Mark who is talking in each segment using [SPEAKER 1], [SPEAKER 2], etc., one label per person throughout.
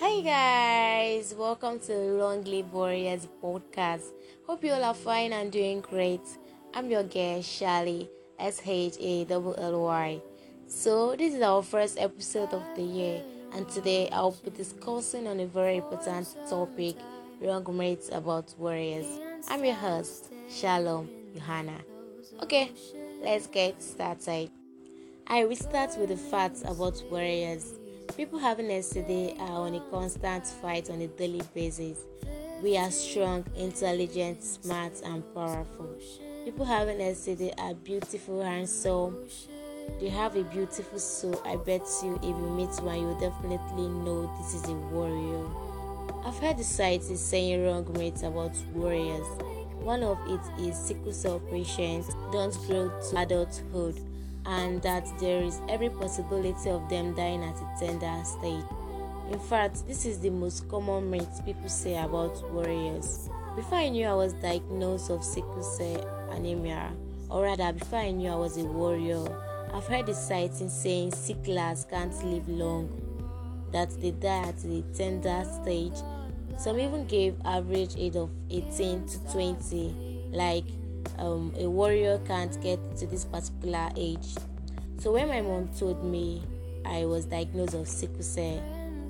[SPEAKER 1] Hi guys, welcome to Long Live Warriors podcast. Hope you all are fine and doing great. I'm your guest Shally S H A L L Y. So this is our first episode of the year, and today I'll be discussing on a very important topic: wrong myths about warriors. I'm your host Shalom Johanna. Okay, let's get started. I will start with the facts about warriors. People having SCD are uh, on a constant fight on a daily basis. We are strong, intelligent, smart, and powerful. People having SCD are beautiful, handsome. They have a beautiful soul. I bet you, if you meet one, you definitely know this is a warrior. I've heard the saying wrong myths about warriors. One of it is sickle cell patients don't grow to adulthood and that there is every possibility of them dying at a tender stage. In fact, this is the most common myth people say about warriors. Before I knew I was diagnosed of sickle cell anemia, or rather, before I knew I was a warrior, I've heard the sighting saying sicklers can't live long, that they die at the tender stage. Some even gave average age of 18 to 20, like um, a warrior can't get to this particular age. So when my mom told me I was diagnosed of sickle cell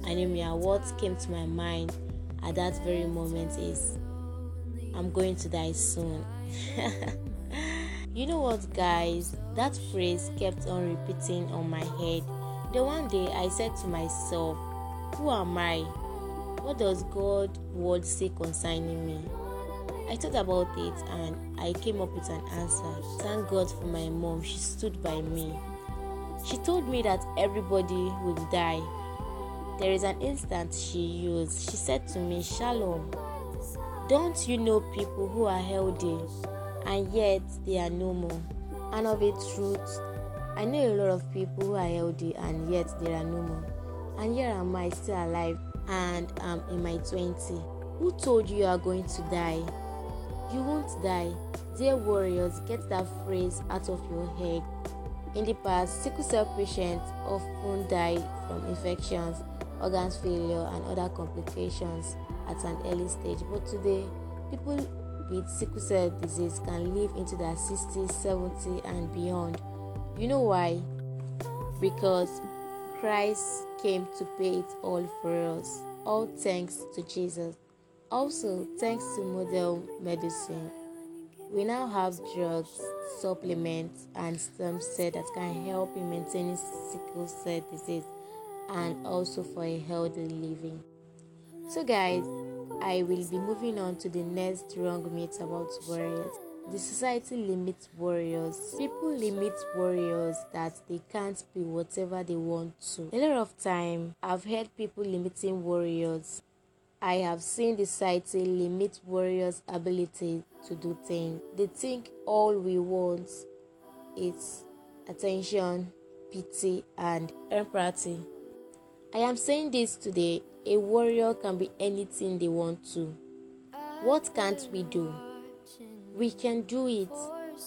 [SPEAKER 1] anemia, what came to my mind at that very moment is I'm going to die soon. you know what, guys? That phrase kept on repeating on my head. The one day I said to myself, Who am I? What does God word say concerning me? I thought about it and I came up with an answer. Thank God for my mom, she stood by me. She told me that everybody will die. There is an instant she used. She said to me, Shalom, don't you know people who are healthy and yet they are no more? And of a truth, I know a lot of people who are healthy and yet they are no more. And here am I still alive and I'm in my 20s. Who told you you are going to die? You won't die. Dear warriors, get that phrase out of your head. In the past, sickle cell patients often died from infections, organs failure, and other complications at an early stage. But today, people with sickle cell disease can live into their 60s, 70s, and beyond. You know why? Because Christ came to pay it all for us. All thanks to Jesus. Also, thanks to modern medicine, we now have drugs, supplements, and stem cells that can help in maintaining sickle cell disease and also for a healthy living. So, guys, I will be moving on to the next wrong myth about warriors. The society limits warriors. People limit warriors that they can't be whatever they want to. A lot of time, I've heard people limiting warriors I have seen the society limit warriors' ability to do things. They think all we want is attention, pity, and empathy. I am saying this today a warrior can be anything they want to. What can't we do? We can do it.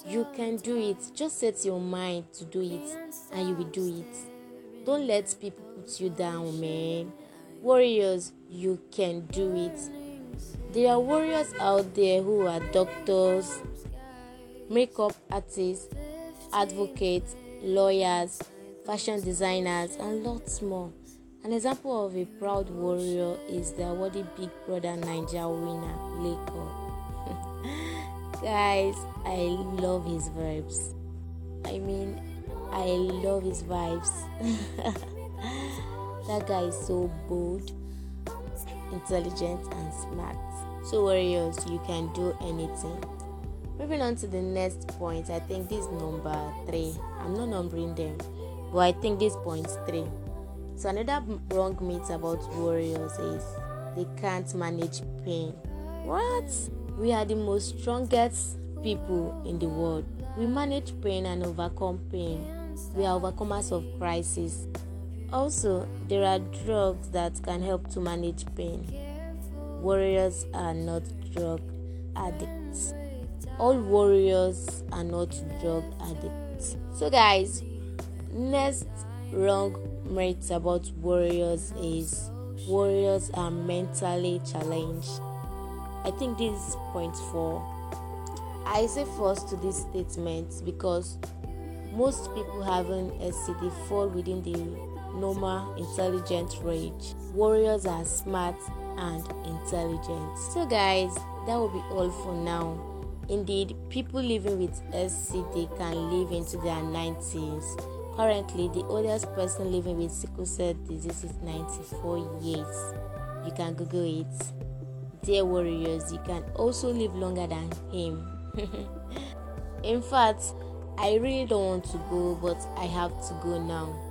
[SPEAKER 1] You can do it. Just set your mind to do it and you will do it. Don't let people put you down, man. Warriors, you can do it. There are warriors out there who are doctors, makeup artists, advocates, lawyers, fashion designers, and lots more. An example of a proud warrior is the awarded Big Brother Naija winner, Laycon. Guys, I love his vibes. I mean, I love his vibes. that guy is so bold, intelligent, and smart. So, warriors, you can do anything. Moving on to the next point, I think this number three. I'm not numbering them, but I think this point's three. So, another wrong myth about warriors is they can't manage pain. What? We are the most strongest people in the world. We manage pain and overcome pain. We are overcomers of crisis. Also, there are drugs that can help to manage pain. Warriors are not drug addicts. All warriors are not drug addicts. So, guys, next wrong myth about warriors is warriors are mentally challenged. I think this is point four. I say first to this statement because most people having SCD fall within the normal intelligent range. Warriors are smart and intelligent. So, guys, that will be all for now. Indeed, people living with SCD can live into their 90s. Currently, the oldest person living with sickle cell disease is 94 years. You can Google it. Dear warriors, you can also live longer than him. In fact, I really don't want to go, but I have to go now.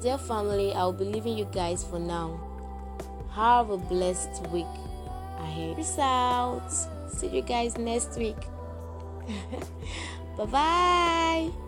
[SPEAKER 1] Dear family, I'll be leaving you guys for now. Have a blessed week ahead. Peace out. See you guys next week. bye bye.